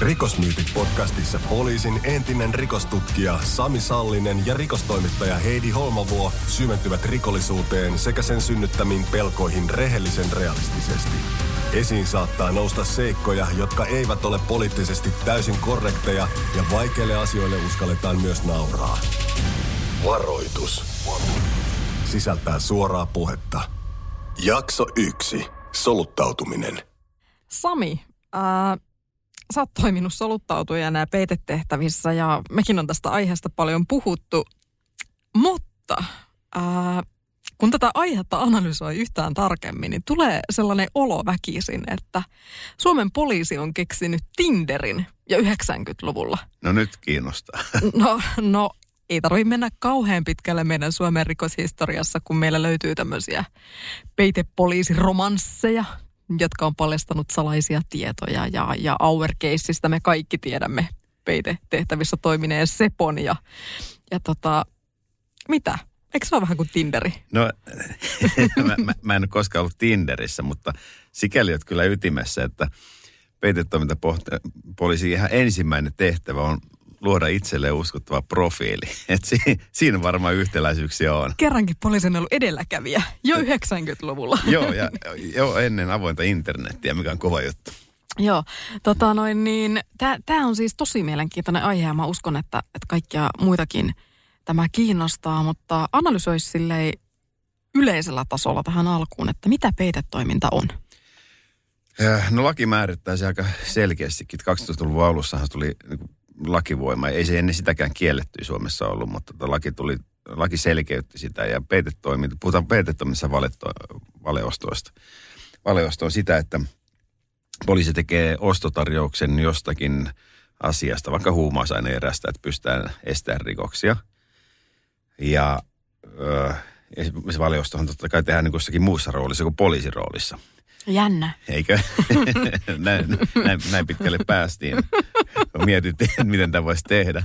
Rikosmyytit podcastissa poliisin entinen rikostutkija Sami Sallinen ja rikostoimittaja Heidi Holmavuo syventyvät rikollisuuteen sekä sen synnyttämiin pelkoihin rehellisen realistisesti. Esiin saattaa nousta seikkoja, jotka eivät ole poliittisesti täysin korrekteja ja vaikeille asioille uskalletaan myös nauraa. Varoitus. Sisältää suoraa puhetta. Jakso 1. Soluttautuminen. Sami, ää, sä oot toiminut soluttautujana ja peitetehtävissä ja mekin on tästä aiheesta paljon puhuttu. Mutta ää, kun tätä aihetta analysoi yhtään tarkemmin, niin tulee sellainen olo väkisin, että Suomen poliisi on keksinyt Tinderin jo 90-luvulla. No nyt kiinnostaa. No, no ei tarvitse mennä kauhean pitkälle meidän Suomen rikoshistoriassa, kun meillä löytyy tämmöisiä peitepoliisiromansseja, jotka on paljastanut salaisia tietoja ja, ja Auer-keissistä me kaikki tiedämme peitetehtävissä toimineen Sepon ja, ja tota, mitä? Eikö se ole vähän kuin Tinderi? No, mä, mä, mä en ole koskaan ollut Tinderissä, mutta sikäli olet kyllä ytimessä, että peitetoimintapoliisin ihan ensimmäinen tehtävä on luoda itselleen uskottava profiili. Et si, siinä varmaan yhtäläisyyksiä on. Kerrankin poliisi on ollut edelläkävijä jo 90-luvulla. Joo, ja jo ennen avointa internettiä, mikä on kova juttu. Joo, tota noin niin, tämä on siis tosi mielenkiintoinen aihe ja mä uskon, että, että kaikkia muitakin tämä kiinnostaa, mutta analysoisi silleen yleisellä tasolla tähän alkuun, että mitä peitetoiminta on? No laki määrittää se aika selkeästikin. 2000-luvun alussahan tuli niin lakivoima. Ei se ennen sitäkään kielletty Suomessa ollut, mutta tota laki, tuli, laki selkeytti sitä ja peitetoiminta, puhutaan peitetoiminnassa valeostoista. Valeosto on sitä, että poliisi tekee ostotarjouksen jostakin asiasta, vaikka huumausaineen erästä, että pystytään estämään rikoksia. Ja ö, se valiostohan totta kai tehdään niin kussakin muussa roolissa kuin poliisiroolissa. Jännä. Eikö? näin, näin, näin pitkälle päästiin. Mietittiin, että miten tämä voisi tehdä.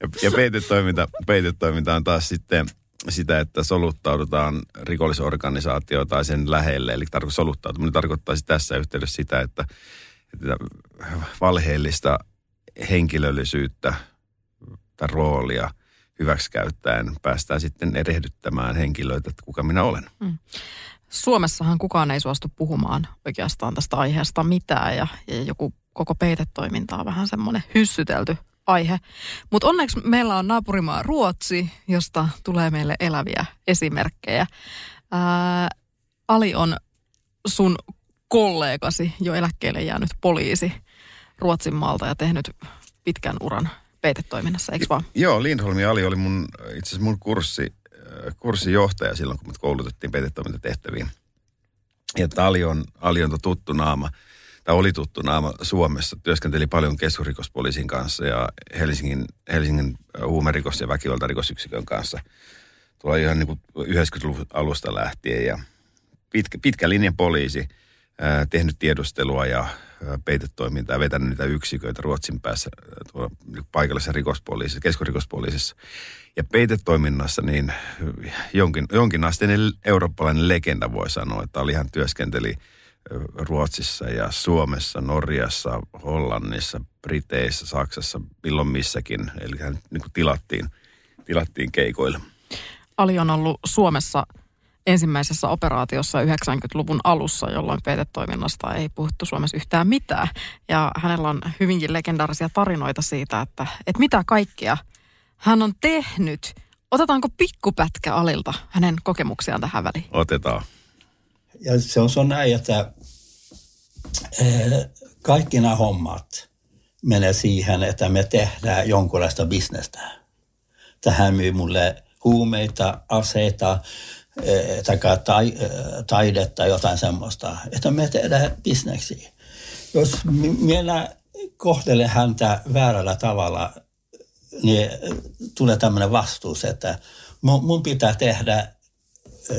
Ja, ja peitetoiminta, peitetoiminta on taas sitten sitä, että soluttaudutaan rikollisorganisaatio tai sen lähelle. Eli tarko, soluttautuminen tarkoittaisi tässä yhteydessä sitä, että, että valheellista henkilöllisyyttä tai roolia hyväksikäyttäen päästään sitten erehdyttämään henkilöitä, että kuka minä olen. Mm. Suomessahan kukaan ei suostu puhumaan oikeastaan tästä aiheesta mitään ja, ja joku koko peitetoiminta on vähän semmoinen hyssytelty aihe. Mutta onneksi meillä on naapurimaa Ruotsi, josta tulee meille eläviä esimerkkejä. Ää, Ali on sun kollegasi, jo eläkkeelle jäänyt poliisi Ruotsin maalta ja tehnyt pitkän uran peitetoiminnassa, eikö vaan? Joo, Lindholm ja Ali oli mun, itse asiassa mun kurssi, kurssijohtaja silloin, kun me koulutettiin peitetoimintatehtäviin. Ja Ali on, Ali on tuttu naama tai oli tuttu naama Suomessa. Työskenteli paljon keskusrikospoliisin kanssa ja Helsingin, Helsingin huumerikos- ja väkivaltarikosyksikön kanssa. Tuolla ihan niin kuin 90-luvun alusta lähtien ja pitkä, pitkä linjan poliisi, ää, tehnyt tiedustelua ja peitetoimintaa, vetänyt niitä yksiköitä Ruotsin päässä tuolla paikallisessa rikospoliisissa, keskusrikospoliisissa. Ja peitetoiminnassa niin jonkin, jonkinasteinen eurooppalainen legenda voi sanoa, että oli ihan työskenteli – Ruotsissa ja Suomessa, Norjassa, Hollannissa, Briteissä, Saksassa, milloin missäkin. Eli hän niin tilattiin, tilattiin keikoille. Ali on ollut Suomessa ensimmäisessä operaatiossa 90-luvun alussa, jolloin peitetoiminnasta ei puhuttu Suomessa yhtään mitään. Ja hänellä on hyvinkin legendaarisia tarinoita siitä, että, että mitä kaikkea hän on tehnyt. Otetaanko pikkupätkä Alilta hänen kokemuksiaan tähän väliin? Otetaan ja se on, se on näin, että eh, kaikki nämä hommat menee siihen, että me tehdään jonkunlaista bisnestä. Tähän myy mulle huumeita, aseita, tai eh, taidetta, jotain semmoista, että me tehdään bisneksiä. Jos minä kohtelen häntä väärällä tavalla, niin tulee tämmöinen vastuus, että mun, pitää tehdä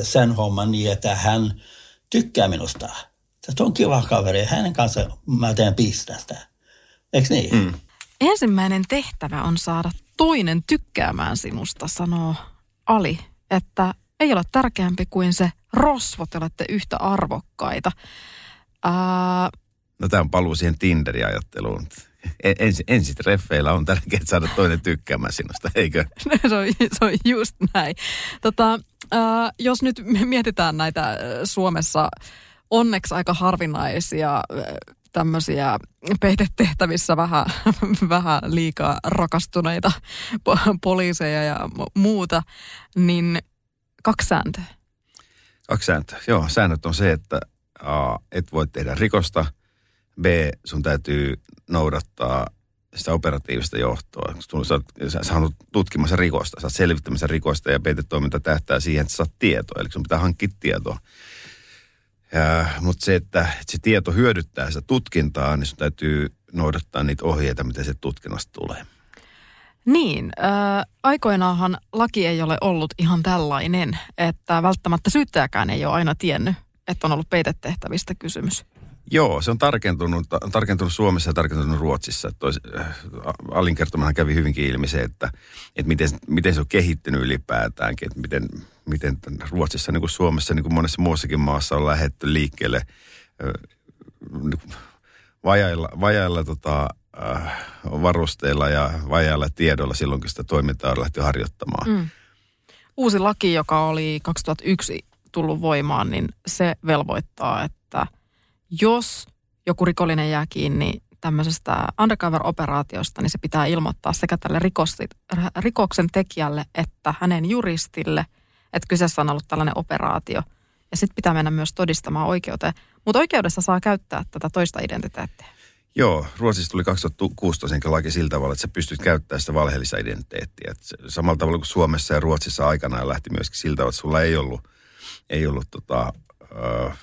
sen homman niin, että hän tykkää minusta. Se on kiva kaveri, hänen kanssa mä teen pistästä. Eikö niin? Mm. Ensimmäinen tehtävä on saada toinen tykkäämään sinusta, sanoo Ali, että ei ole tärkeämpi kuin se rosvot, olette yhtä arvokkaita. Ää... No tämä on paluu siihen Tinder-ajatteluun. Ensi, ensi treffeillä on tärkeää saada toinen tykkäämään sinusta, eikö? se, on, se on just näin. Tota, ää, jos nyt mietitään näitä Suomessa onneksi aika harvinaisia tämmöisiä peitetehtävissä vähän, vähän liikaa rakastuneita poliiseja ja muuta, niin kaksi sääntöä. Kaksi sääntöä. Joo, säännöt on se, että A, et voi tehdä rikosta. B, sun täytyy noudattaa sitä operatiivista johtoa. Sä oot, sä oot tutkimassa rikosta, sä oot selvittämässä rikosta ja peitetoiminta tähtää siihen, että sä saat tietoa. Eli sun pitää hankkia tietoa. Mutta se, että se tieto hyödyttää sitä tutkintaa, niin sun täytyy noudattaa niitä ohjeita, mitä se tutkinnasta tulee. Niin, äh, aikoinaanhan laki ei ole ollut ihan tällainen, että välttämättä syyttäjäkään ei ole aina tiennyt, että on ollut peitetehtävistä kysymys. Joo, se on tarkentunut, tarkentunut Suomessa ja tarkentunut Ruotsissa. Tois, äh, Alin kertomahan kävi hyvinkin ilmi se, että, että miten, miten se on kehittynyt ylipäätäänkin. Että miten, miten Ruotsissa niin kuin Suomessa, niin kuin monessa muussakin maassa on lähetty liikkeelle äh, vajailla, vajailla tota, äh, varusteilla ja vajailla tiedolla silloin, kun sitä toimintaa on lähty harjoittamaan. Mm. Uusi laki, joka oli 2001 tullut voimaan, niin se velvoittaa, että jos joku rikollinen jää kiinni tämmöisestä undercover-operaatiosta, niin se pitää ilmoittaa sekä tälle rikoksen tekijälle että hänen juristille, että kyseessä on ollut tällainen operaatio. Ja sitten pitää mennä myös todistamaan oikeuteen. Mutta oikeudessa saa käyttää tätä toista identiteettiä. Joo, Ruotsissa tuli 2016 laki sillä tavalla, että sä pystyt käyttämään sitä valheellista identiteettiä. Et samalla tavalla kuin Suomessa ja Ruotsissa aikanaan lähti myöskin siltä, että sulla ei ollut, ei ollut tota, äh,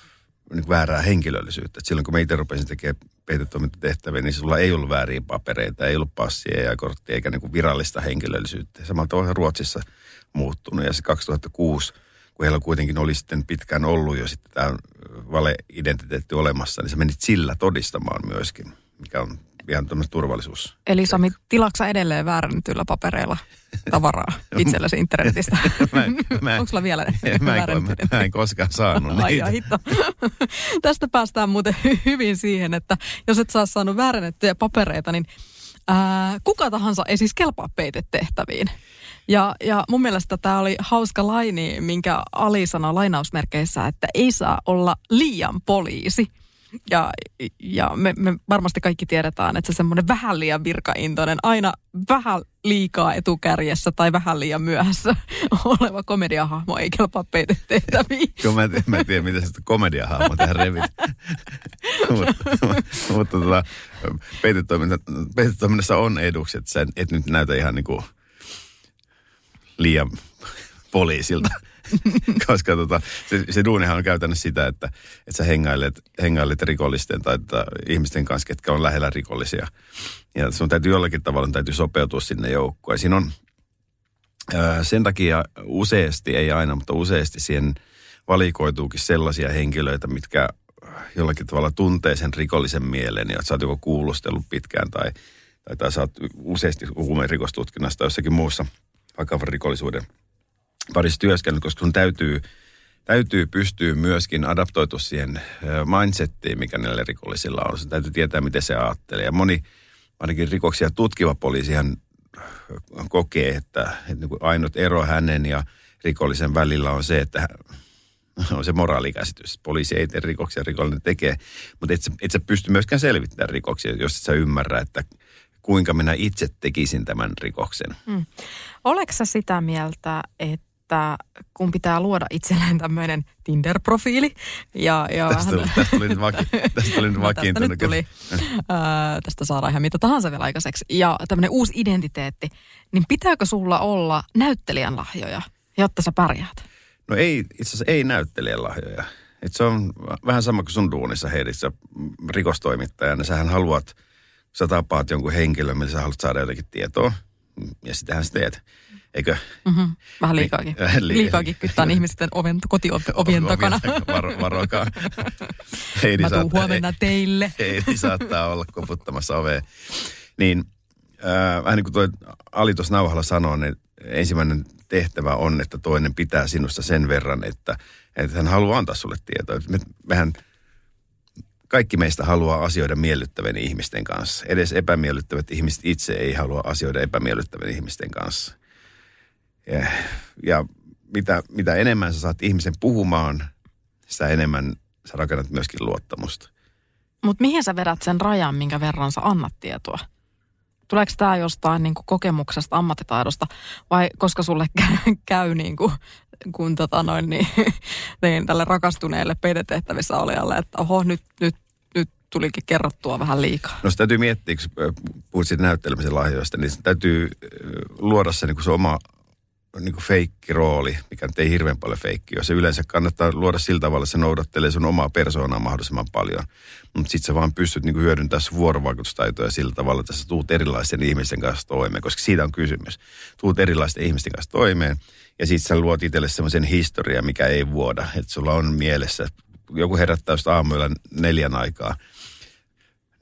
niin väärää henkilöllisyyttä. Et silloin kun mä itse rupesin tekemään peitetoimintatehtäviä, niin sulla ei ollut vääriä papereita, ei ollut passia ja korttia eikä niin virallista henkilöllisyyttä. Samalla tavalla Ruotsissa muuttunut ja se 2006 kun heillä kuitenkin oli sitten pitkään ollut jo sitten tämä valeidentiteetti olemassa, niin sä menit sillä todistamaan myöskin, mikä on ihan tämmöistä turvallisuus. Eli Sami, tilaksa edelleen väärännetyillä papereilla tavaraa itsellesi internetistä? mä, mä, Onko sulla vielä mä, en, mä, mä en koskaan saanut Ai niitä. Tästä päästään muuten hyvin siihen, että jos et saa saanut väärennettyjä papereita, niin ää, kuka tahansa ei siis kelpaa peitetehtäviin. Ja, ja mun mielestä tämä oli hauska laini, minkä Ali sanoi lainausmerkeissä, että ei saa olla liian poliisi. Ja, ja me, me varmasti kaikki tiedetään, että se semmoinen vähän liian virkaintoinen, aina vähän liikaa etukärjessä tai vähän liian myöhässä oleva komediahahmo ei kelpaa peitetehtäviin. Joo, mä, mä en tiedä, miten se komediahahmo tähän revit. mutta tota, peitetoiminnassa on eduksi, että sä et nyt näytä ihan niin kuin liian poliisilta. Koska tota, se, se duunihan on käytännössä sitä, että, että sä hengailet, hengailet rikollisten tai että ihmisten kanssa, ketkä on lähellä rikollisia. Ja sun täytyy jollakin tavalla täytyy sopeutua sinne joukkoon. siinä on ää, sen takia useasti, ei aina, mutta useasti siihen valikoituukin sellaisia henkilöitä, mitkä jollakin tavalla tuntee sen rikollisen mielen ja sä oot joko kuulustellut pitkään tai, tai, tai sä oot useasti rikostutkinnasta jossakin muussa – vakavan rikollisuuden parissa työskennellyt, koska sun täytyy, täytyy pystyä myöskin adaptoitu siihen mindsettiin, mikä näillä rikollisilla on. Sun täytyy tietää, miten se ajattelee. Ja moni, ainakin rikoksia tutkiva poliisihan kokee, että, että niin ainut ero hänen ja rikollisen välillä on se, että on se moraalikäsitys. Poliisi ei tee rikoksia, rikollinen tekee. Mutta et sä, et sä pysty myöskään selvittämään rikoksia, jos et sä ymmärrä, että kuinka minä itse tekisin tämän rikoksen. Mm. Oleksä sä sitä mieltä, että kun pitää luoda itselleen tämmöinen Tinder-profiili. Ja, ja tästä, tuli, tästä tuli nyt, vaki, tästä tuli nyt no, tästä, nyt tuli, ää, tästä saadaan ihan mitä tahansa vielä aikaiseksi. Ja tämmöinen uusi identiteetti. Niin pitääkö sulla olla näyttelijän lahjoja, jotta sä pärjäät? No ei, itse asiassa ei näyttelijän lahjoja. Et se on vähän sama kuin sun duunissa heidissä rikostoimittajana. Sähän haluat – sä tapaat jonkun henkilön, millä sä haluat saada jotakin tietoa, ja sitähän sä teet. Eikö? Mm-hmm. Vähän liikaakin. Vähän li- liikaakin kyttään ihmisten oven, kotiovien takana. Varo, varokaa. Heidi Mä tuun saattaa, huomenna teille. Heidi saattaa olla koputtamassa ovea. Niin, äh, vähän niin kuin toi Ali tuossa nauhalla sanoi, niin ensimmäinen tehtävä on, että toinen pitää sinusta sen verran, että, että hän haluaa antaa sulle tietoa. Me, mehän kaikki meistä haluaa asioida miellyttävän ihmisten kanssa. Edes epämiellyttävät ihmiset itse ei halua asioida epämiellyttävän ihmisten kanssa. Ja, ja mitä, mitä enemmän sä saat ihmisen puhumaan, sitä enemmän sä rakennat myöskin luottamusta. Mutta mihin sä vedät sen rajan, minkä verran sä annat tietoa? Tuleeko tämä jostain niin kuin kokemuksesta, ammattitaidosta vai koska sulle käy, käy niin kuin, kun tota noin, niin, niin tälle rakastuneelle peitetehtävissä olijalle, että oho, nyt, nyt, nyt tulikin kerrottua vähän liikaa. No se täytyy miettiä, kun puhut siitä näyttelemisen lahjoista, niin täytyy luoda se, niin se oma niin kuin feikkirooli, mikä nyt ei hirveän paljon feikki ole. Se yleensä kannattaa luoda sillä tavalla, että se noudattelee sun omaa persoonaa mahdollisimman paljon. Mutta sitten sä vaan pystyt niin kuin hyödyntämään vuorovaikutustaitoja sillä tavalla, että sä tuut erilaisten ihmisten kanssa toimeen, koska siitä on kysymys. Tuut erilaisten ihmisten kanssa toimeen ja sitten sä luot itselle semmoisen historian, mikä ei vuoda. Että sulla on mielessä, joku herättää just aamuilla neljän aikaa –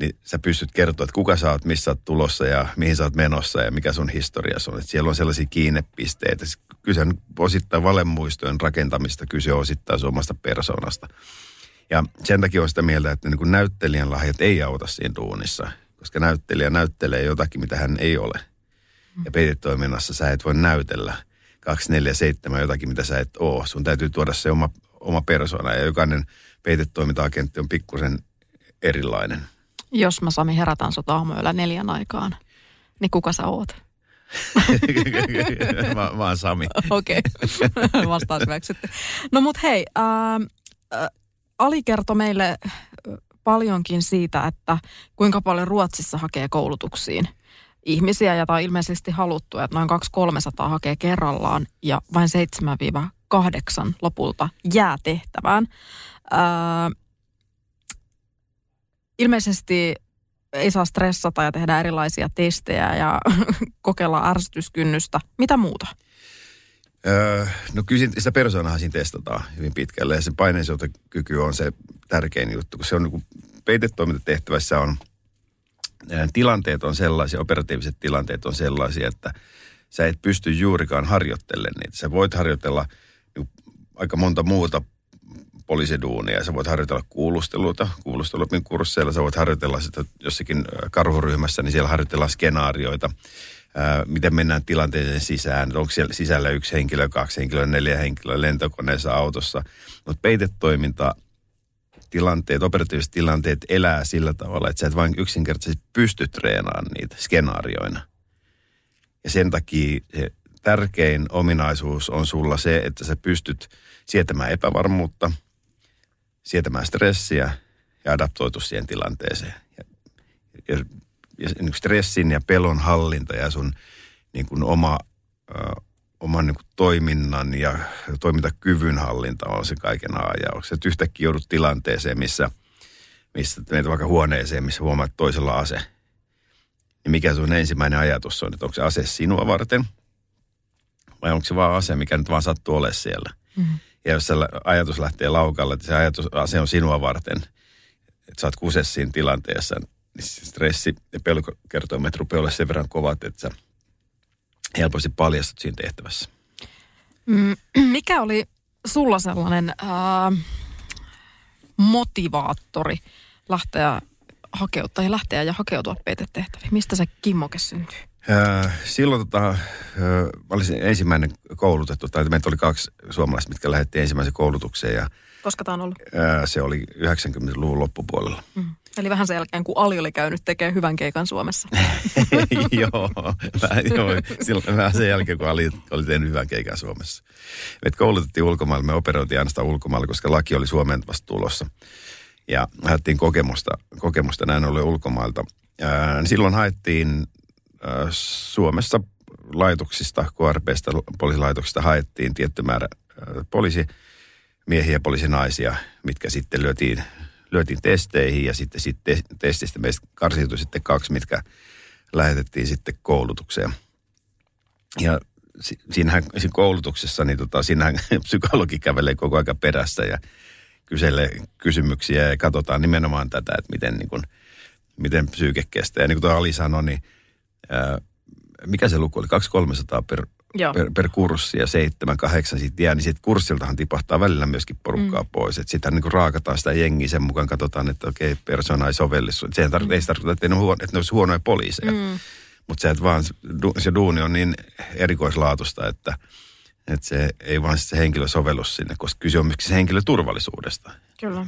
niin sä pystyt kertoa, että kuka sä oot, missä oot tulossa ja mihin sä oot menossa ja mikä sun historia on. Että siellä on sellaisia kiinnepisteitä. Kyse on osittain valemuistojen rakentamista, kyse on osittain omasta persoonasta. Ja sen takia on sitä mieltä, että niin näyttelijän lahjat ei auta siinä duunissa, koska näyttelijä näyttelee jotakin, mitä hän ei ole. Ja peitetoiminnassa sä et voi näytellä 247 jotakin, mitä sä et oo. Sun täytyy tuoda se oma, oma persoona ja jokainen peitetoiminta-agentti on pikkusen erilainen. Jos mä Sami herätän sut aamuilla neljän aikaan, niin kuka sä oot? mä, mä oon Sami. Okei, okay. vastaus hyväksytty. No mut hei, ää, ää, Ali kertoi meille paljonkin siitä, että kuinka paljon Ruotsissa hakee koulutuksiin ihmisiä, ja tämä on ilmeisesti haluttu, että noin 200-300 hakee kerrallaan, ja vain 7-8 lopulta jää tehtävään. Ää, ilmeisesti ei saa stressata ja tehdä erilaisia testejä ja kokeilla ärsytyskynnystä. Mitä muuta? Öö, no kyllä sitä persoonaa siinä testataan hyvin pitkälle ja se paineensietokyky on se tärkein juttu, kun se on niin peitetoimintatehtävässä on tilanteet on sellaisia, operatiiviset tilanteet on sellaisia, että sä et pysty juurikaan harjoittelemaan niitä. Sä voit harjoitella niin aika monta muuta poliisiduunia. Sä voit harjoitella kuulusteluita, kuulustelupin kursseilla. Sä voit harjoitella sitä jossakin karhuryhmässä, niin siellä harjoitellaan skenaarioita. Ää, miten mennään tilanteeseen sisään, onko siellä sisällä yksi henkilö, kaksi henkilöä, neljä henkilöä lentokoneessa, autossa. Mutta peitetoiminta, tilanteet, operatiiviset tilanteet elää sillä tavalla, että sä et vain yksinkertaisesti pysty treenaamaan niitä skenaarioina. Ja sen takia se tärkein ominaisuus on sulla se, että sä pystyt sietämään epävarmuutta – sietämään stressiä ja adaptoitu siihen tilanteeseen. Ja, ja, ja niin stressin ja pelon hallinta ja sun niin kuin oma, ö, oman niin kuin toiminnan ja toimintakyvyn hallinta on se kaiken ajaus. Että yhtäkkiä joudut tilanteeseen, missä, missä menet vaikka huoneeseen, missä huomaat toisella ase. Niin mikä sun ensimmäinen ajatus on, että onko se ase sinua varten vai onko se vaan ase, mikä nyt vaan sattuu olemaan siellä. Mm-hmm. Ja jos se ajatus lähtee laukalle, että se ajatus, se on sinua varten, että sä oot kuses siinä tilanteessa, niin se stressi ja pelkokertoimet rupeaa olla sen verran kovat, että sä helposti paljastut siinä tehtävässä. Mm, mikä oli sulla sellainen ää, motivaattori lähteä hakeutua ja lähteä ja hakeutua peitetehtäviin? Mistä se kimmoke syntyy? Silloin tota, äh, olisin ensimmäinen koulutettu, tai meitä oli kaksi suomalaista, mitkä lähetti ensimmäisen koulutukseen. Ja, Koska tämä on ollut? Se oli 90-luvun loppupuolella. Mm. Eli vähän sen jälkeen, kun Ali oli käynyt tekemään hyvän keikan Suomessa. joo, vähän, joo, silloin vähän sen jälkeen, kun Ali oli tehnyt hyvän keikan Suomessa. Me koulutettiin ulkomailla, me operoitiin ainoastaan ulkomailla, koska laki oli Suomeen vasta tulossa. Ja haettiin kokemusta, kokemusta näin ollen ulkomailta. Ja silloin haettiin Suomessa laitoksista, KRPstä, poliisilaitoksista haettiin tietty määrä poliisimiehiä ja poliisinaisia, mitkä sitten lyötiin, lyötiin testeihin ja sitten, sitten testistä meistä karsiutui sitten kaksi, mitkä lähetettiin sitten koulutukseen. Ja siinähän siinä koulutuksessa, niin tota, siinähän psykologi kävelee koko ajan perässä ja kyselee kysymyksiä ja katsotaan nimenomaan tätä, että miten, niin kuin, miten psyyke kestää. Ja niin kuin tuo Ali sanoi, niin ää, mikä se luku oli? 200-300 per, per, per kurssi ja 7-8 sitten jää, niin siitä kurssiltahan tipahtaa välillä myöskin porukkaa mm. pois. Että sitä niin kuin raakataan sitä jengiä sen mukaan, katsotaan, että okei, persona ei sovelli. Sehän tar- mm. ei tarkoita, että ne, on huono, että ne olisi huonoja poliiseja. Mm. Mutta se, että vaan se duuni on niin erikoislaatusta, että, että se ei vaan se henkilö sovellu sinne, koska kyse on myöskin se henkilö turvallisuudesta. Kyllä.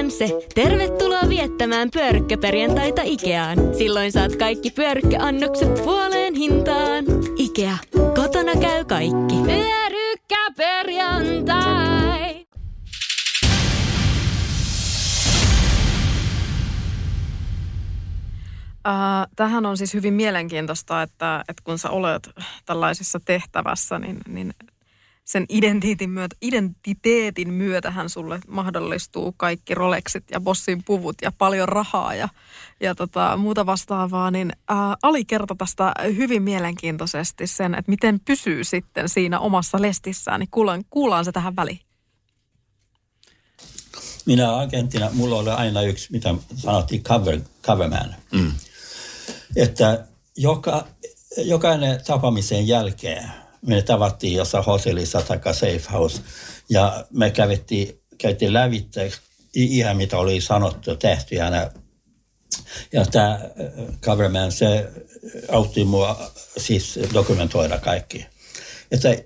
se! Tervetuloa viettämään pyörykkäperjantaita Ikeaan. Silloin saat kaikki pyörykkäannokset puoleen hintaan. Ikea. Kotona käy kaikki. Pyörykkäperjantai! Äh, tähän on siis hyvin mielenkiintoista, että, että kun sä olet tällaisessa tehtävässä, niin, niin sen identiteetin, myötä, identiteetin myötähän sulle mahdollistuu kaikki Rolexit ja Bossin puvut ja paljon rahaa ja, ja tota, muuta vastaavaa, niin ää, Ali kertoi tästä hyvin mielenkiintoisesti sen, että miten pysyy sitten siinä omassa lestissään, niin kuullaan, kuullaan se tähän väliin. Minä agenttina, mulla oli aina yksi, mitä sanottiin cover, coverman. Mm. Että joka, jokainen tapaamisen jälkeen me tavattiin jossain hotellissa tai safe house ja me kävittiin, käytiin lävitse ihan mitä oli sanottu, tehty ja, ja tämä coverman, se autti mua siis dokumentoida kaikki. Että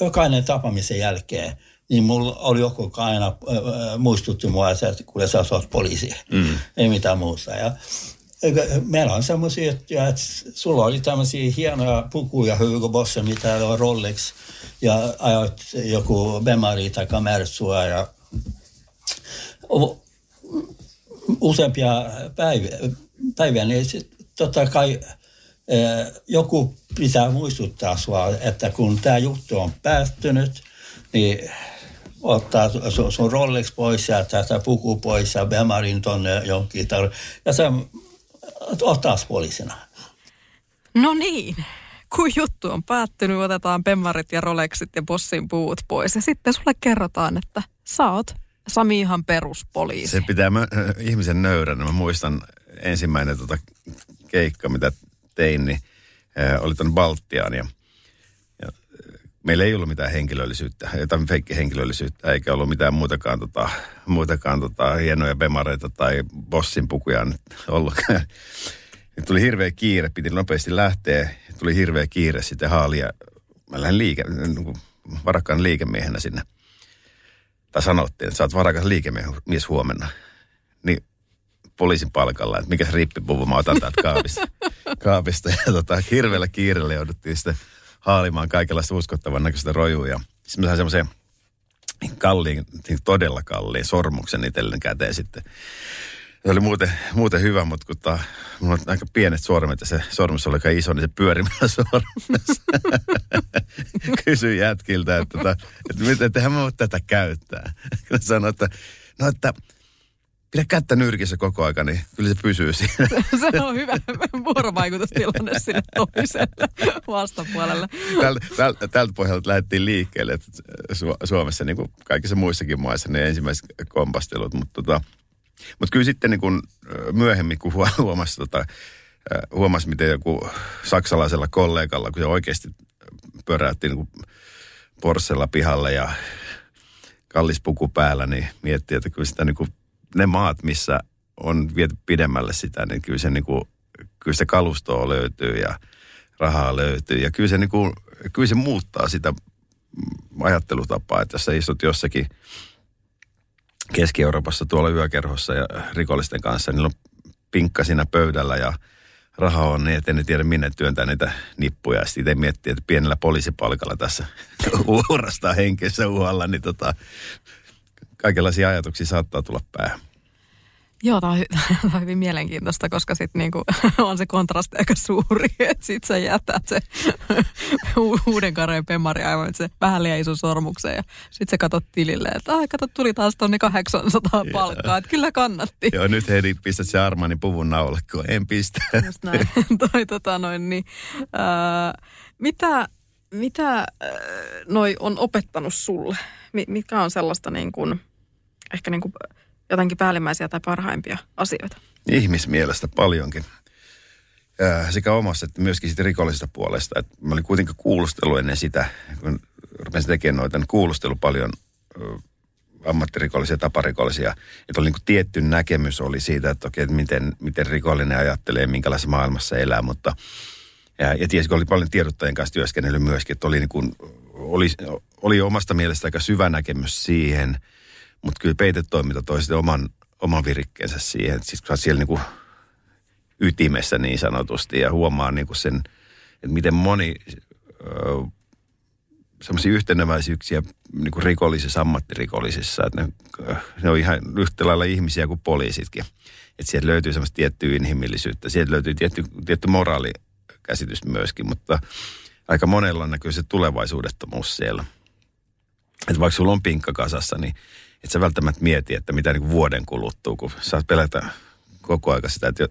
jokainen tapaamisen jälkeen niin mulla oli joku aina muistutti mua, että kun sä oot poliisi, mm. ei mitään muuta. Ja meillä on semmoisia että sulla oli tämmöisiä hienoja pukuja Hugo Boss, mitä on Rolex, ja ajoit joku Bemari tai Mertsua, ja useampia päiviä, päiviä niin sit, totta kai joku pitää muistuttaa sua, että kun tämä juttu on päättynyt, niin ottaa sun Rolex pois ja tätä puku pois ja Bemarin tonne jonkin. Ja se oot taas poliisina. No niin, kun juttu on päättynyt, otetaan pemmarit ja rolexit ja bossin puut pois. Ja sitten sulle kerrotaan, että sä oot Sami ihan peruspoliisi. Se pitää mä, äh, ihmisen nöyränä. Mä muistan ensimmäinen tota keikka, mitä tein, niin äh, oli tuonne Baltiaan ja, meillä ei ollut mitään henkilöllisyyttä, jotain feikkihenkilöllisyyttä, eikä ollut mitään muutakaan, tota, muutakaan tota, hienoja bemareita tai bossin pukuja ollutkaan. Nyt tuli hirveä kiire, piti nopeasti lähteä. Tuli hirveä kiire sitten haalia. Mä lähdin liike, niin varakkaan liikemiehenä sinne. Tai sanottiin, että sä oot varakas liikemies huomenna. Niin poliisin palkalla, että mikä se rippipuvu mä otan täältä kaapista. kaapista. Ja tota, hirveällä kiireellä jouduttiin sitten haalimaan kaikenlaista uskottavan näköistä rojuja. Sitten mä sain semmoisen kalliin, todella kalliin sormuksen itselleni käteen sitten. Se oli muuten, muuten hyvä, mutta kun ta, mulla on aika pienet sormet ja se sormus oli aika iso, niin se pyörimällä sormessa. Kysyin jätkiltä, että, että, tota, että miten tehän mä tätä käyttää. Sanoin, että no että pidä kättä nyrkissä koko aika, niin kyllä se pysyy siinä. Se on hyvä vuorovaikutustilanne sinne toiselle vastapuolelle. Tältä, tältä, tältä pohjalta lähdettiin liikkeelle, että Suomessa niin kuin kaikissa muissakin maissa ne ensimmäiset kompastelut, mutta tota, mutta kyllä sitten niin kun myöhemmin, kun huomasi, tota, huomasi, miten joku saksalaisella kollegalla, kun se oikeasti pyöräytti niin Porssella pihalle ja kallis puku päällä, niin miettii, että kyllä sitä niin kuin, ne maat, missä on viety pidemmälle sitä, niin kyllä se, niin kuin, kyllä se kalustoa löytyy ja rahaa löytyy. Ja kyllä se, niin kuin, kyllä se muuttaa sitä ajattelutapaa, että jos sä istut jossakin Keski-Euroopassa tuolla yökerhossa ja rikollisten kanssa, niin on pinkka siinä pöydällä ja raha on niin, että ne tiedä minne työntää niitä nippuja. Ja sitten miettii, että pienellä poliisipalkalla tässä uurastaa henkensä uhalla, niin tota, kaikenlaisia ajatuksia saattaa tulla päähän. Joo, tämä on, hy- tää on hyvin mielenkiintoista, koska sitten niinku, on se kontrasti aika suuri, että sitten sä jätät se u- uuden kareen pemari aivan että se vähän liian iso sormukseen ja sitten sä katsot tilille, että ai kato tuli taas tonni 800 palkkaa, että kyllä kannatti. Joo, nyt Heidi pistät se Armanin puvun naulle, kun en pistä. Just näin. Toi, tota, noin, niin, ää, mitä, mitä ää, noi on opettanut sulle? Mi- Mikä on sellaista niin kuin, ehkä niin kuin jotenkin päällimmäisiä tai parhaimpia asioita? Ihmismielestä paljonkin. Ja sekä omassa että myöskin siitä rikollisesta puolesta. Et mä olin kuitenkin kuulustelu ennen sitä, kun rupesin tekemään noita, niin kuulustelu paljon ö, ammattirikollisia, taparikollisia. Että oli niin kuin tietty näkemys oli siitä, että okei, että miten, miten rikollinen ajattelee, minkälaisessa maailmassa elää, mutta ja, ja tiesi, kun oli paljon tiedottajien kanssa työskennellyt myöskin, että oli, niin kuin, oli, oli omasta mielestä aika syvä näkemys siihen, mutta kyllä peitetoiminta toi sitten oman, oman virikkeensä siihen, siis kun siellä niin kuin ytimessä niin sanotusti ja huomaa niin kuin sen, että miten moni semmoisia yhteneväisyyksiä niin kuin rikollisissa, ammattirikollisissa, että ne, ne on ihan yhtä lailla ihmisiä kuin poliisitkin. Että sieltä löytyy semmoista tiettyä inhimillisyyttä, sieltä löytyy tietty, tietty moraalikäsitys myöskin, mutta aika monella näkyy se tulevaisuudettomuus siellä. Että vaikka sulla on pinkka kasassa, niin et sä välttämättä mieti, että mitä niin vuoden kuluttuu, kun saat pelätä koko aika sitä, että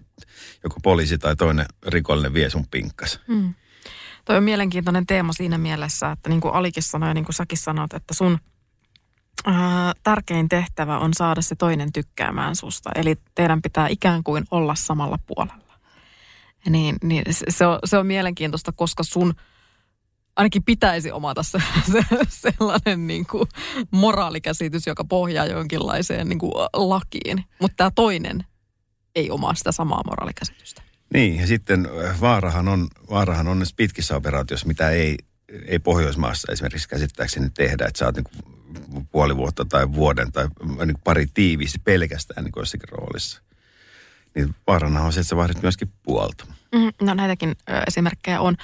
joku poliisi tai toinen rikollinen vie sun pinkkas. Mm. Toi on mielenkiintoinen teema siinä mielessä, että niin kuin Alikin sanoi ja niin kuin säkin sanot, että sun ää, tärkein tehtävä on saada se toinen tykkäämään susta. Eli teidän pitää ikään kuin olla samalla puolella. Niin, niin se, on, se on mielenkiintoista, koska sun ainakin pitäisi omata se, se, sellainen niin kuin moraalikäsitys, joka pohjaa jonkinlaiseen niin kuin lakiin. Mutta tämä toinen ei omaa sitä samaa moraalikäsitystä. Niin, ja sitten vaarahan on, vaarahan on pitkissä operaatioissa, mitä ei, ei Pohjoismaassa esimerkiksi käsittääkseni tehdä, että sä oot niin puoli vuotta tai vuoden tai niin pari tiiviisti pelkästään niin jossakin roolissa. Niin vaarana on se, että sä vahdit myöskin puolta. Mm, no näitäkin ö, esimerkkejä on.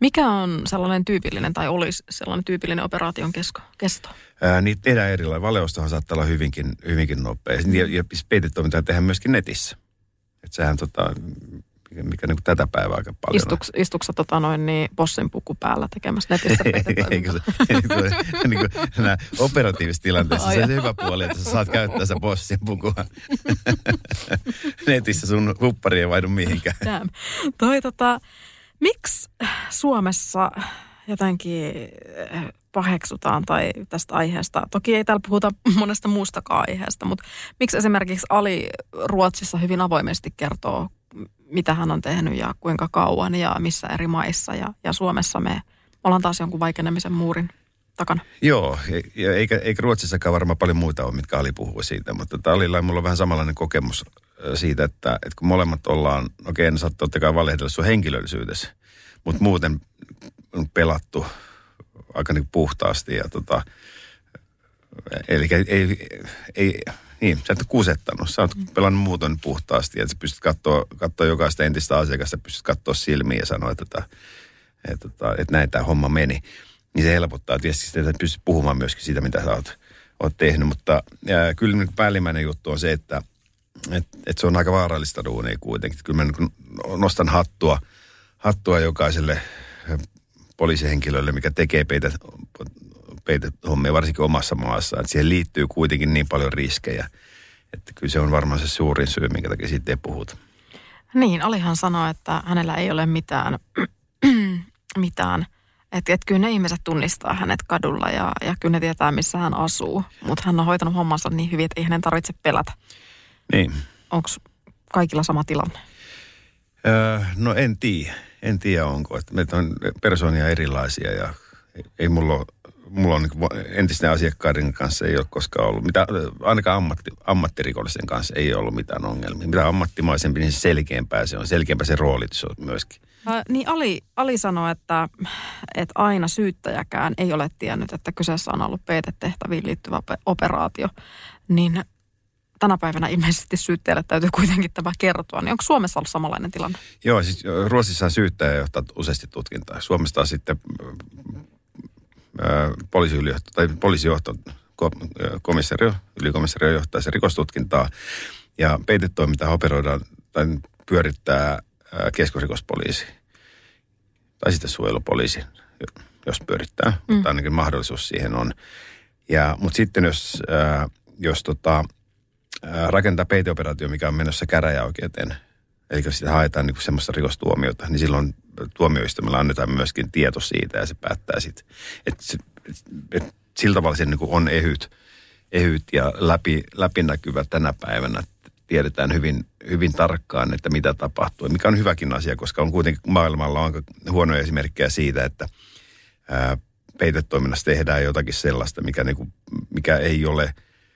Mikä on sellainen tyypillinen tai olisi sellainen tyypillinen operaation kesko, kesto? Ää, niitä tehdään erilainen. Valeustahan saattaa olla hyvinkin, hyvinkin nopea. Ja, ja peitetoimintaa tehdään myöskin netissä. Että sehän tota, mikä, niin tätä päivää aika paljon. Istuks, istuksa tota noin niin bossin puku päällä tekemässä netistä Eikö se, niin kuin, nämä operatiivisissa tilanteissa se on hyvä puoli, että sä saat käyttää se bossin pukua. Netissä sun huppari ei vaihdu mihinkään. Damn. Toi tota, miksi Suomessa jotenkin paheksutaan tai tästä aiheesta. Toki ei täällä puhuta monesta muustakaan aiheesta, mutta miksi esimerkiksi Ali Ruotsissa hyvin avoimesti kertoo, mitä hän on tehnyt ja kuinka kauan ja missä eri maissa. Ja, ja Suomessa me ollaan taas jonkun vaikenemisen muurin takana. Joo, ja eikä, eikä Ruotsissakaan varmaan paljon muita ole, mitkä Ali puhuu siitä, mutta Alilla mulla on vähän samanlainen kokemus siitä, että, että kun molemmat ollaan, okei, ne saat totta kai valehdella sun henkilöllisyydessä, mutta muuten on pelattu aika niin puhtaasti ja tota, eli ei, ei, ei niin, sä et ole kusettanut. Sä oot pelannut muuten puhtaasti, että sä pystyt katsoa, katsoa jokaista entistä asiakasta, pystyt katsoa silmiä ja sanoa, että, että, että, että, että näin tämä homma meni. Niin se helpottaa tietysti, että pystyt puhumaan myöskin siitä, mitä sä oot, oot tehnyt. Mutta ja, kyllä niin päällimmäinen juttu on se, että et, et se on aika vaarallista duunia kuitenkin. Kyllä mä niin nostan hattua, hattua jokaiselle poliisihenkilölle, mikä tekee peitä, peitehommia varsinkin omassa maassa. Että siihen liittyy kuitenkin niin paljon riskejä, että kyllä se on varmaan se suurin syy, minkä takia siitä ei puhuta. Niin, Alihan sanoi, että hänellä ei ole mitään, mitään että et kyllä ne ihmiset tunnistaa hänet kadulla ja, ja kyllä ne tietää, missä hän asuu. Mutta hän on hoitanut hommansa niin hyvin, että ei hänen tarvitse pelätä. Niin. Onko kaikilla sama tilanne? Öö, no en tiedä. En tiedä onko. Että meitä on persoonia erilaisia ja ei mulla ole mulla on niin entisten asiakkaiden kanssa ei ole koskaan ollut, mitä, ainakaan ammatti, ammattirikollisen kanssa ei ollut mitään ongelmia. Mitä ammattimaisempi, niin se selkeämpää se on. Selkeämpää se rooli se on myöskin. Äh, niin Ali, Ali sanoi, että, että aina syyttäjäkään ei ole tiennyt, että kyseessä on ollut peitetehtäviin liittyvä ope- operaatio. Niin tänä päivänä ilmeisesti syyttäjälle täytyy kuitenkin tämä kertoa. Niin onko Suomessa ollut samanlainen tilanne? Joo, siis Ruotsissa syyttäjä johtaa useasti tutkintaa. Suomessa taas sitten poliisiylijohto, tai poliisijohto, ko- komissario, ylikomissario johtaa se rikostutkintaa. Ja peitetoimintaa operoidaan tai pyörittää ää, keskusrikospoliisi. Tai sitten suojelupoliisi, jos pyörittää. Mm. Mutta ainakin mahdollisuus siihen on. Ja, mutta sitten jos, jos tota, rakentaa peiteoperaatio, mikä on menossa käräjäoikeuteen, eli sitä haetaan niin semmoista rikostuomiota, niin silloin tuomioistuimella annetaan myöskin tieto siitä ja se päättää sitten. Että et, et, sillä tavalla se niin on ehyt, ehyt ja läpi, läpinäkyvä tänä päivänä. Tiedetään hyvin, hyvin tarkkaan, että mitä tapahtuu. Mikä on hyväkin asia, koska on kuitenkin maailmalla on huonoja esimerkkejä siitä, että ää, peitetoiminnassa tehdään jotakin sellaista, mikä, niin kuin, mikä ei ole,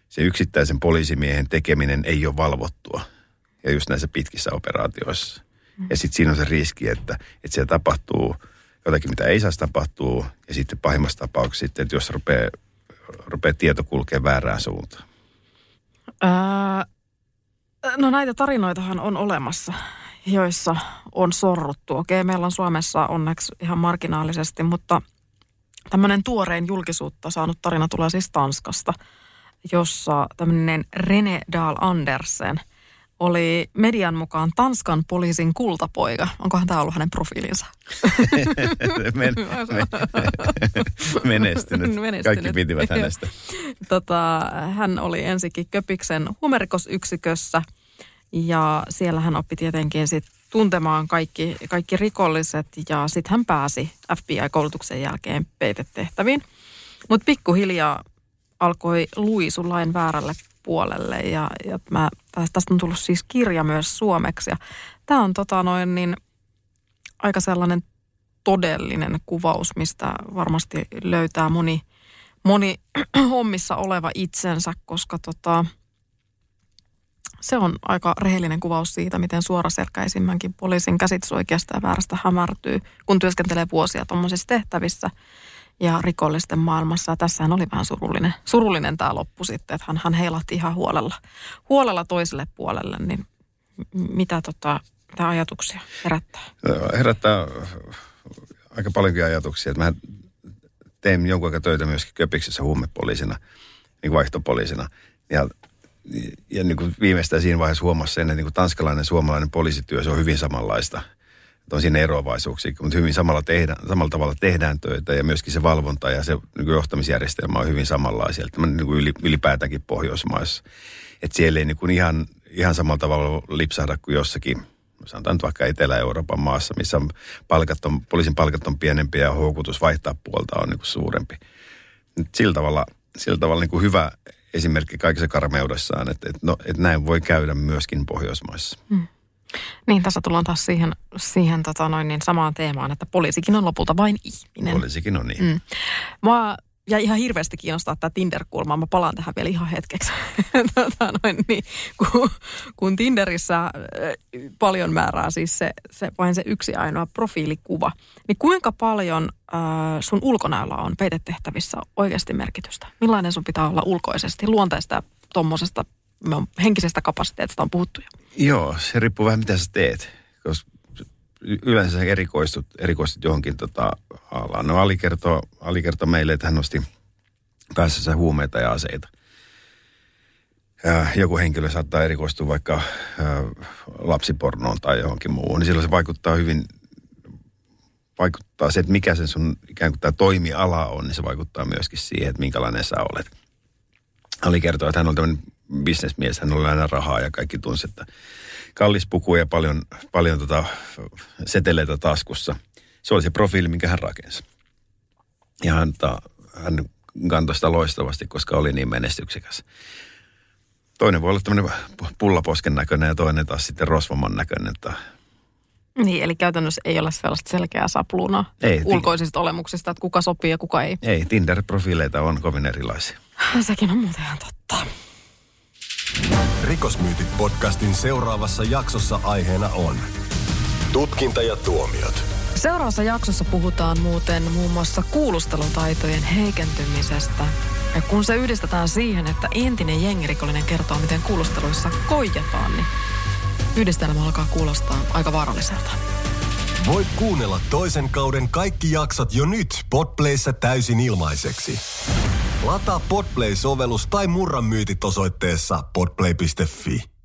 se yksittäisen poliisimiehen tekeminen ei ole valvottua. Ja just näissä pitkissä operaatioissa. Ja sitten siinä on se riski, että, että siellä tapahtuu jotakin, mitä ei saisi tapahtua. Ja sitten pahimmassa tapauksessa sitten, että jos rupeaa, rupeaa tieto kulkea väärään suuntaan. Ää, no näitä tarinoitahan on olemassa, joissa on sorruttu. Okei, meillä on Suomessa onneksi ihan marginaalisesti, mutta tämmöinen tuoreen julkisuutta saanut tarina tulee siis Tanskasta, jossa tämmöinen René Dahl Andersen – oli median mukaan Tanskan poliisin kultapoika. Onkohan tämä ollut hänen profiilinsa? Men, men, menestynyt. menestynyt. Kaikki pitivät hänestä. Tota, hän oli ensikin Köpiksen huumerikosyksikössä ja siellä hän oppi tietenkin sit tuntemaan kaikki, kaikki rikolliset ja sitten hän pääsi FBI-koulutuksen jälkeen peitetehtäviin. Mutta pikkuhiljaa alkoi luisu lain väärälle puolelle ja, ja mä, tästä on tullut siis kirja myös suomeksi. Tämä on tota noin niin aika sellainen todellinen kuvaus, mistä varmasti löytää moni, moni hommissa oleva itsensä, koska tota, se on aika rehellinen kuvaus siitä, miten suoraselkäisimmänkin poliisin käsitys oikeasta ja väärästä hämärtyy, kun työskentelee vuosia tuommoisissa tehtävissä – ja rikollisten maailmassa. Ja tässähän oli vähän surullinen, surullinen tämä loppu sitten, että hän, hän heilahti ihan huolella, huolella toiselle puolelle. Niin mitä tota, mitä ajatuksia herättää? Herättää aika paljonkin ajatuksia. Että mä tein jonkun aikaa töitä myöskin Köpiksessä huumepoliisina, niin vaihtopoliisina. Ja, ja niin kuin viimeistään siinä vaiheessa huomasi sen, että niin kuin tanskalainen suomalainen poliisityö, se on hyvin samanlaista – on siinä eroavaisuuksia, mutta hyvin samalla, tehdään, samalla tavalla tehdään töitä ja myöskin se valvonta ja se niin johtamisjärjestelmä on hyvin samanlaisia. Niin kuin ylipäätäänkin Pohjoismaissa. Että siellä ei niin kuin ihan, ihan samalla tavalla lipsahda kuin jossakin, sanotaan nyt vaikka Etelä-Euroopan maassa, missä palkat on, poliisin palkat on pienempiä ja houkutus vaihtaa puolta on niin kuin suurempi. Sillä tavalla, sillä tavalla niin kuin hyvä esimerkki kaikessa karmeudessaan, että, että, no, että näin voi käydä myöskin Pohjoismaissa. Hmm. Niin, tässä tullaan taas siihen, siihen tota noin, niin samaan teemaan, että poliisikin on lopulta vain ihminen. Poliisikin on niin. Mm. Mä ja ihan hirveästi kiinnostaa tämä Tinder-kulma. Mä palaan tähän vielä ihan hetkeksi. tota noin, niin, kun, kun Tinderissä äh, paljon määrää siis se, se, vain se yksi ainoa profiilikuva, niin kuinka paljon äh, sun ulkonäöllä on peitetehtävissä oikeasti merkitystä? Millainen sun pitää olla ulkoisesti, luonteesta ja tuommoisesta henkisestä kapasiteetista on puhuttu jo. Joo, se riippuu vähän mitä sä teet. Koska yleensä sä erikoistut, erikoistut johonkin tota alaan. No Ali kertoo, Ali kertoo meille, että hän nosti päässänsä huumeita ja aseita. Ja joku henkilö saattaa erikoistua vaikka lapsipornoon tai johonkin muuhun, niin silloin se vaikuttaa hyvin, vaikuttaa se, että mikä sen sun ikään kuin tämä toimiala on, niin se vaikuttaa myöskin siihen, että minkälainen sä olet. Ali kertoo, että hän on tämmöinen bisnesmies, hän on aina rahaa ja kaikki tunsi, että kallis puku ja paljon, paljon tota seteleitä taskussa. Se oli se profiili, minkä hän rakensi. Ja hän, ta, hän kantoi sitä loistavasti, koska oli niin menestyksekäs. Toinen voi olla tämmöinen pullaposken näköinen ja toinen taas sitten rosvoman näköinen. Että niin, eli käytännössä ei ole sellaista selkeää sapluna ei, ulkoisista olemuksista, että kuka sopii ja kuka ei. Ei, Tinder-profiileita on kovin erilaisia. Sekin on muuten ihan totta. Rikosmyytit podcastin seuraavassa jaksossa aiheena on Tutkinta ja tuomiot. Seuraavassa jaksossa puhutaan muuten muun muassa kuulustelutaitojen heikentymisestä. Ja kun se yhdistetään siihen, että entinen jengirikollinen kertoo, miten kuulusteluissa koijataan, niin yhdistelmä alkaa kuulostaa aika vaaralliselta. Voit kuunnella toisen kauden kaikki jaksot jo nyt Podplayssä täysin ilmaiseksi. Lataa Podplay-sovellus tai murran myytit osoitteessa podplay.fi.